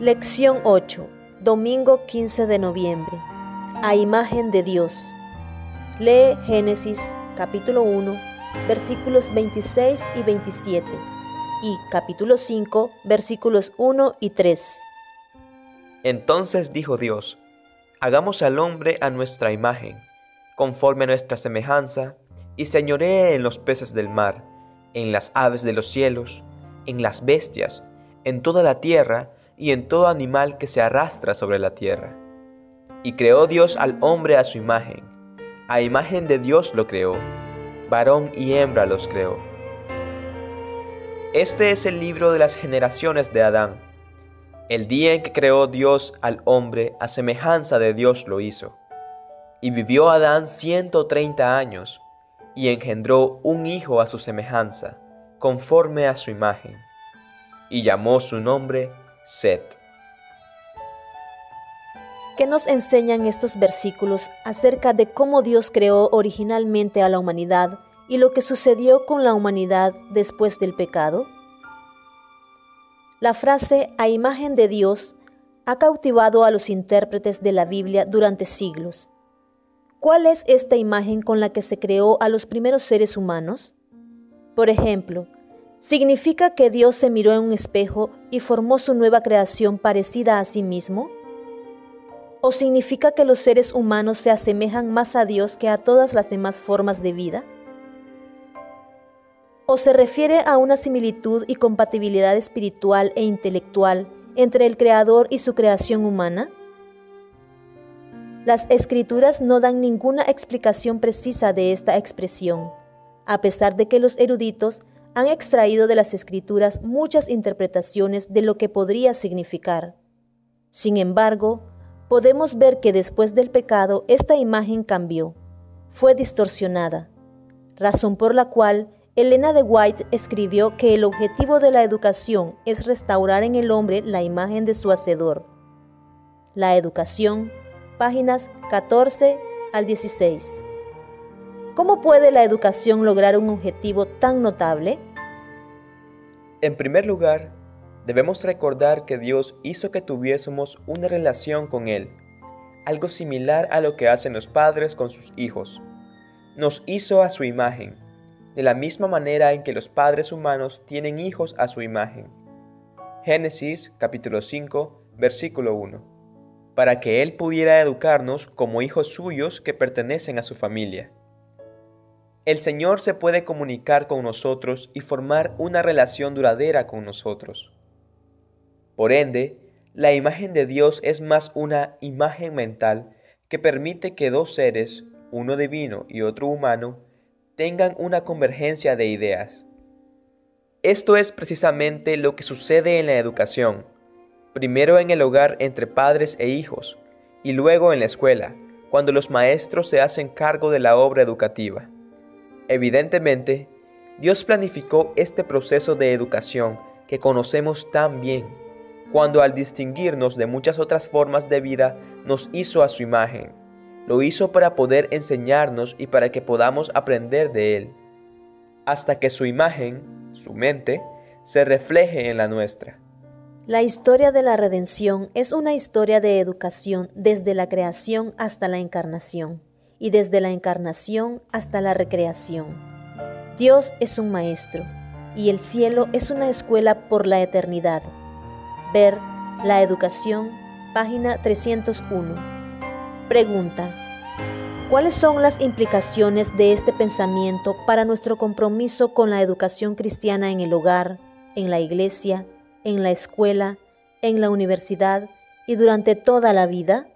Lección 8. Domingo 15 de noviembre. A imagen de Dios. Lee Génesis capítulo 1, versículos 26 y 27 y capítulo 5, versículos 1 y 3. Entonces dijo Dios, hagamos al hombre a nuestra imagen, conforme a nuestra semejanza, y señoree en los peces del mar, en las aves de los cielos, en las bestias, en toda la tierra, y en todo animal que se arrastra sobre la tierra. Y creó Dios al hombre a su imagen, a imagen de Dios lo creó, varón y hembra los creó. Este es el libro de las generaciones de Adán. El día en que creó Dios al hombre, a semejanza de Dios lo hizo. Y vivió Adán ciento treinta años, y engendró un hijo a su semejanza, conforme a su imagen, y llamó su nombre Set. ¿Qué nos enseñan estos versículos acerca de cómo Dios creó originalmente a la humanidad y lo que sucedió con la humanidad después del pecado? La frase a imagen de Dios ha cautivado a los intérpretes de la Biblia durante siglos. ¿Cuál es esta imagen con la que se creó a los primeros seres humanos? Por ejemplo, ¿Significa que Dios se miró en un espejo y formó su nueva creación parecida a sí mismo? ¿O significa que los seres humanos se asemejan más a Dios que a todas las demás formas de vida? ¿O se refiere a una similitud y compatibilidad espiritual e intelectual entre el Creador y su creación humana? Las escrituras no dan ninguna explicación precisa de esta expresión, a pesar de que los eruditos han extraído de las escrituras muchas interpretaciones de lo que podría significar. Sin embargo, podemos ver que después del pecado esta imagen cambió, fue distorsionada, razón por la cual Elena de White escribió que el objetivo de la educación es restaurar en el hombre la imagen de su Hacedor. La educación, páginas 14 al 16. ¿Cómo puede la educación lograr un objetivo tan notable? En primer lugar, debemos recordar que Dios hizo que tuviésemos una relación con Él, algo similar a lo que hacen los padres con sus hijos. Nos hizo a su imagen, de la misma manera en que los padres humanos tienen hijos a su imagen. Génesis capítulo 5, versículo 1. Para que Él pudiera educarnos como hijos suyos que pertenecen a su familia. El Señor se puede comunicar con nosotros y formar una relación duradera con nosotros. Por ende, la imagen de Dios es más una imagen mental que permite que dos seres, uno divino y otro humano, tengan una convergencia de ideas. Esto es precisamente lo que sucede en la educación, primero en el hogar entre padres e hijos, y luego en la escuela, cuando los maestros se hacen cargo de la obra educativa. Evidentemente, Dios planificó este proceso de educación que conocemos tan bien, cuando al distinguirnos de muchas otras formas de vida nos hizo a su imagen. Lo hizo para poder enseñarnos y para que podamos aprender de Él, hasta que su imagen, su mente, se refleje en la nuestra. La historia de la redención es una historia de educación desde la creación hasta la encarnación y desde la encarnación hasta la recreación. Dios es un maestro y el cielo es una escuela por la eternidad. Ver La Educación, página 301. Pregunta. ¿Cuáles son las implicaciones de este pensamiento para nuestro compromiso con la educación cristiana en el hogar, en la iglesia, en la escuela, en la universidad y durante toda la vida?